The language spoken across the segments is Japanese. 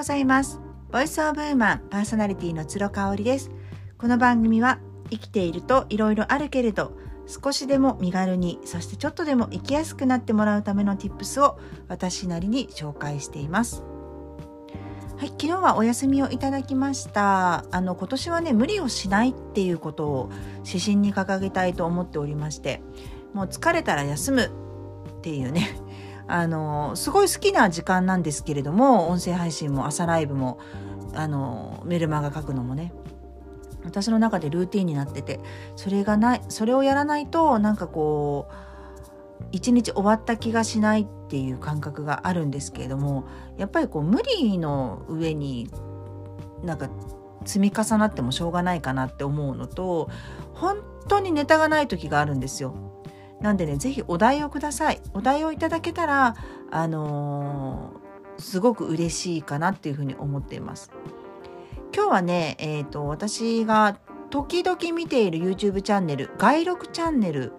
ございます。ボイスオブウーマンパーソナリティの鶴香織です。この番組は生きているといろいろあるけれど少しでも身軽にそしてちょっとでも生きやすくなってもらうための tips を私なりに紹介しています。はい、昨日はお休みをいただきました。あの今年はね無理をしないっていうことを指針に掲げたいと思っておりましてもう疲れたら休むっていうねあのすごい好きな時間なんですけれども音声配信も朝ライブもあのメルマガ書くのもね私の中でルーティンになっててそれがないそれをやらないとなんかこう一日終わった気がしないっていう感覚があるんですけれどもやっぱりこう無理の上になんか積み重なってもしょうがないかなって思うのと本当にネタがない時があるんですよ。なんでね是非お題をください。お題をいただけたらあのー、すごく嬉しいかなっていうふうに思っています。今日はね、えーと、私が時々見ている YouTube チャンネル「外録チャンネル」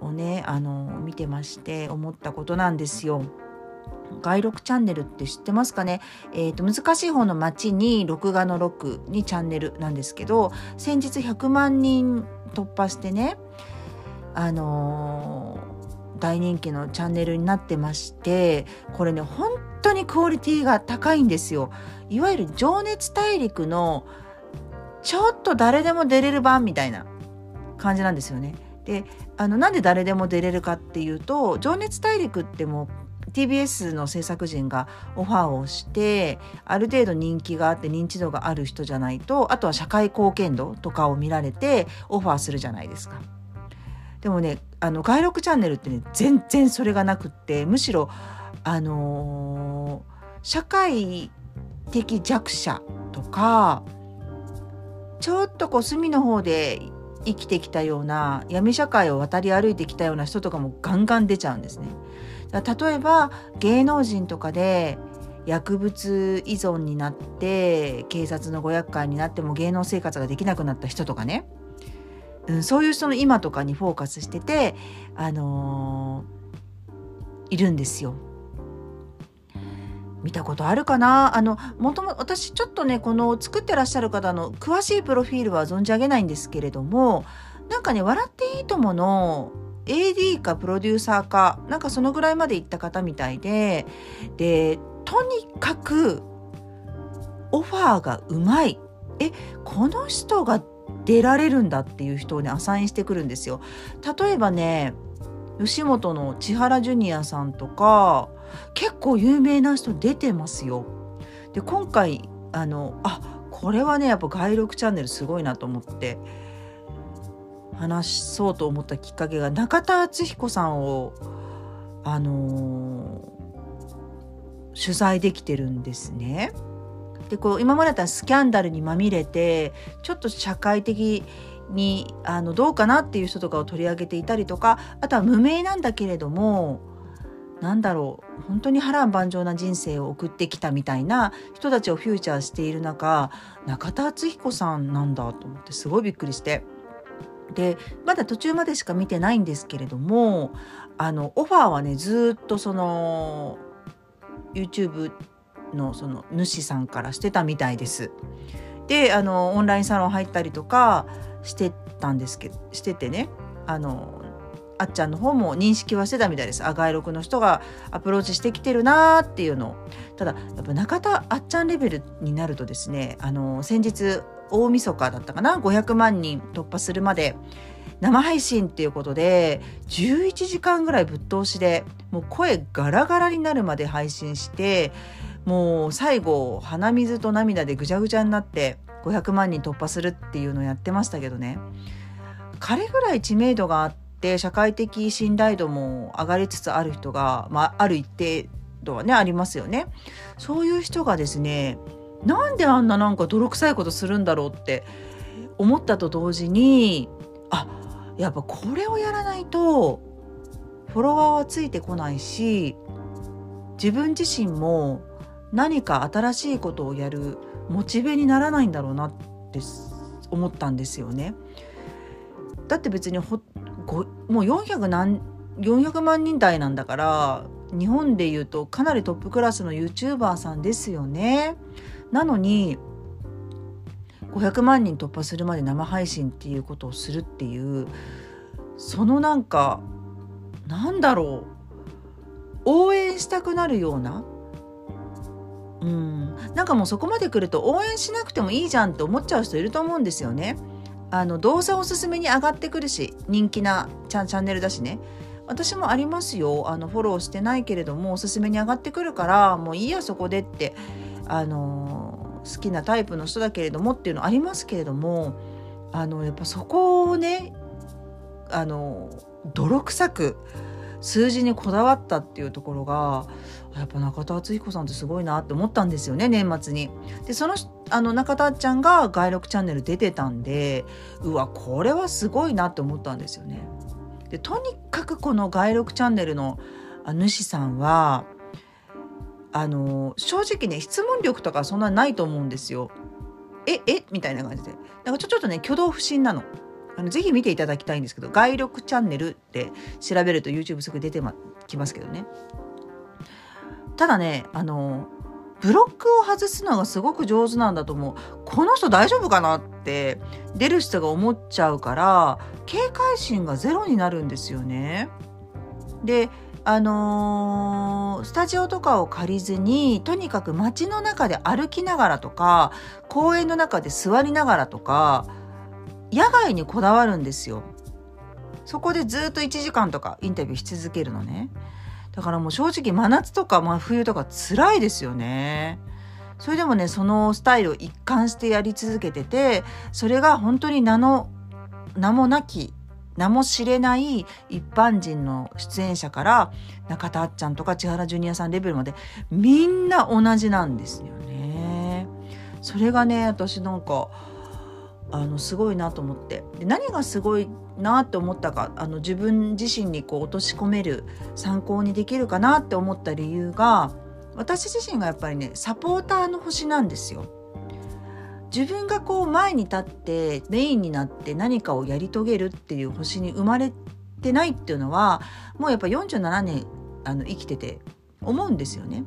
をね、あの、見てまして思ったことなんですよ。外録チャンネルって知ってますかね、えーと、難しい方の街に録画の6にチャンネルなんですけど先日100万人突破してねあのー、大人気のチャンネルになってましてこれね本当にクオリティが高いんですよ。いわゆる「情熱大陸」のちょっと誰でも出れる版みたいな感じなんですよね。であのなんで誰でも出れるかっていうと「情熱大陸」ってもう TBS の制作陣がオファーをしてある程度人気があって認知度がある人じゃないとあとは社会貢献度とかを見られてオファーするじゃないですか。でもねあの外録チャンネルってね全然それがなくってむしろあのー、社会的弱者とかちょっとこう隅の方で生きてきたような闇社会を渡り歩いてきたような人とかもガンガン出ちゃうんですね。例えば芸能人とかで薬物依存になって警察のご厄介になっても芸能生活ができなくなった人とかねうん、そういう人の今とかにフォーカスしてて、あのー、いるんですよ。見たことあるかな？あのもとも私ちょっとねこの作ってらっしゃる方の詳しいプロフィールは存じ上げないんですけれどもなんかね「笑っていいとも!」の AD かプロデューサーかなんかそのぐらいまで行った方みたいででとにかくオファーがうまいえこの人が出られるんだっていう人をねアサインしてくるんですよ。例えばね吉本の千原ジュニアさんとか結構有名な人出てますよ。で今回あのあこれはねやっぱ外録チャンネルすごいなと思って話そうと思ったきっかけが中田敦彦さんをあのー、取材できてるんですね。でこう今までだったらスキャンダルにまみれてちょっと社会的にあのどうかなっていう人とかを取り上げていたりとかあとは無名なんだけれどもなんだろう本当に波乱万丈な人生を送ってきたみたいな人たちをフューチャーしている中中田敦彦さんなんだと思ってすごいびっくりして。でまだ途中までしか見てないんですけれどもあのオファーはねずっとその YouTube のその主さんからしてたみたいです。であのオンラインサロン入ったりとかしてたんですけどしててねあのあっちゃんの方も認識はしてたみたいです。あ外録の人がアプローチしてきてるなーっていうの。ただやっぱ中田あっちゃんレベルになるとですねあの先日大晦日だったかな？500万人突破するまで生配信っていうことで11時間ぐらいぶっ通しでもう声ガラガラになるまで配信してもう最後鼻水と涙でぐちゃぐちゃになって500万人突破するっていうのをやってましたけどね彼ぐらい知名度があって社会的信頼度も上がりつつある人が、まあ、ある一定度はねありますよね。そういう人がですねなんであんななんか泥臭いことするんだろうって思ったと同時にあやっぱこれをやらないとフォロワーはついてこないし自分自身も何か新しいことをやるモチベにならないんだろうなって思ったんですよね。だって別にほもう400何400万人台なんだから日本でいうとかなりトップクラスの YouTuber さんですよね。なのに500万人突破するまで生配信っていうことをするっていうそのなんかなんだろう応援したくなるようなうん。なんかもうそこまで来ると応援しなくてもいいじゃんって思っちゃう人いると思うんですよね。あの動作おすすめに上がってくるし人気なチャチャンネルだしね。私もありますよ。あのフォローしてないけれどもおすすめに上がってくるからもういいやそこでってあの好きなタイプの人だけれどもっていうのありますけれどもあのやっぱそこをねあの泥臭く数字にこだわったっていうところがやっぱ中田敦彦さんってすごいなって思ったんですよね年末に。でそのあの中田ちゃんが外録チャンネル出てたんでうわこれはすごいなって思ったんですよね。でとにかくこの外録チャンネルの主さんはあの正直ね質問力とかそんなないと思うんですよ。ええ？みたいな感じでなんかちょちょっとね挙動不審なの。あのぜひ見ていただきたいんですけど外録チャンネルって調べると YouTube すぐ出てきますけどね。ただねあのブロックを外すのがすごく上手なんだと思うこの人大丈夫かなって出る人が思っちゃうから警戒心がゼロになるんですよね。であのー、スタジオとかを借りずにとにかく街の中で歩きながらとか公園の中で座りながらとか野外にこだわるんですよ。そこでずっと1時間とかインタビューし続けるのね。だからもう正直真夏とか真冬とか辛いですよね。それでもねそのスタイルを一貫してやり続けててそれが本当に名の名もなき名も知れない一般人の出演者から中田あっちゃんとか千原ジュニアさんレベルまでみんな同じなんですよね。それがね私なんかあのすごいなと思ってで何がすごいなって思ったかあの自分自身にこう落とし込める参考にできるかなって思った理由が私自身がやっぱりねサポーターの星なんですよ。自分がこう前に立ってメインになって何かをやり遂げるっていう星に生まれてないっていうのはもうやっぱ47年あの生きてて思うんですよね。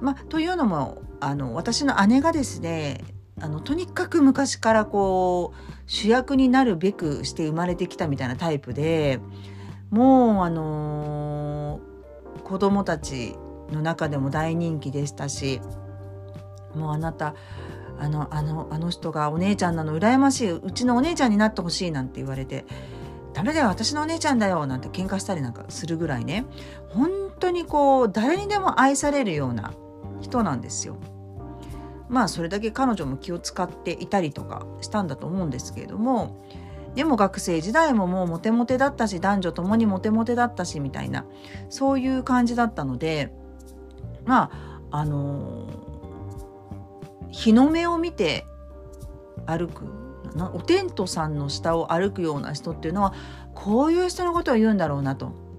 まあ、というのもあの私の姉がですねあのとにかく昔からこう主役になるべくして生まれてきたみたいなタイプでもうあのー、子供たちの中でも大人気でしたしもうあなたあのあのあの人がお姉ちゃんなの羨ましいうちのお姉ちゃんになってほしいなんて言われてダメだよ私のお姉ちゃんだよなんて喧嘩したりなんかするぐらいね本当にこう誰にでも愛されるような人なんですよ。まあそれだけ彼女も気を使っていたりとかしたんだと思うんですけれどもでも学生時代ももうモテモテだったし男女ともにモテモテだったしみたいなそういう感じだったのでまああのー、日の目を見て歩くおテントさんの下を歩くような人っていうのはこういう人のことを言うんだろうなと。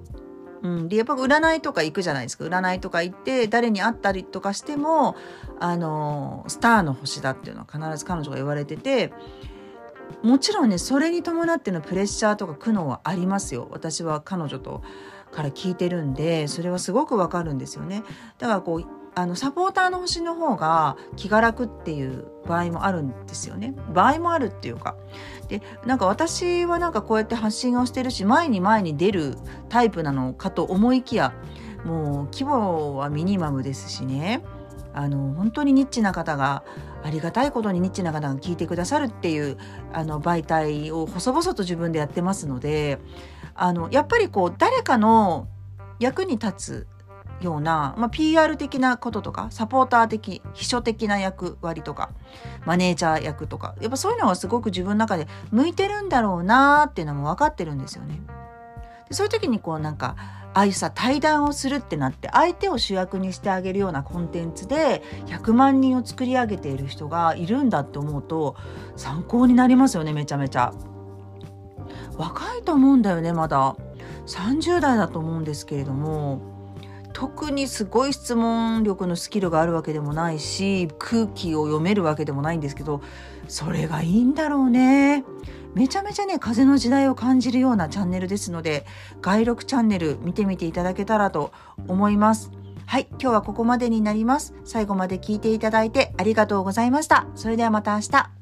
うん、でやっぱ占いとか行くじゃないですか。占いとか行って誰に会ったりとかしてもあのスターの星だっていうのは必ず彼女が言われててもちろんねそれに伴ってのプレッシャーとか苦悩はありますよ。私は彼女とから聞いてるんでそれはすごくわかるんですよね。だからこうあのサポーターの星の方が気が楽っていう場合もあるんですよね。場合もあるっていうか。でなんか私はなんかこうやって発信をしてるし前に前に出るタイプなのかと思いきやもう規模はミニマムですしね。あの本当にニッチな方がありがたいことにニッチな方が聞いてくださるっていうあの媒体を細々と自分でやってますのであのやっぱりこう誰かの役に立つような、まあ、PR 的なこととかサポーター的秘書的な役割とかマネージャー役とかやっぱそういうのがすごく自分の中で向いてるんだろうなっていうのも分かってるんですよね。でそういう時にこうなんかああいうさ対談をするってなって相手を主役にしてあげるようなコンテンツで100万人を作り上げている人がいるんだって思うと参考になりますよねめちゃめちゃ。若いと思うんだよねまだ30代だと思うんですけれども特にすごい質問力のスキルがあるわけでもないし空気を読めるわけでもないんですけどそれがいいんだろうね。めちゃめちゃね風の時代を感じるようなチャンネルですので外録チャンネル見てみていただけたらと思います。はい今日はここまでになります。最後まで聞いていただいてありがとうございました。それではまた明日。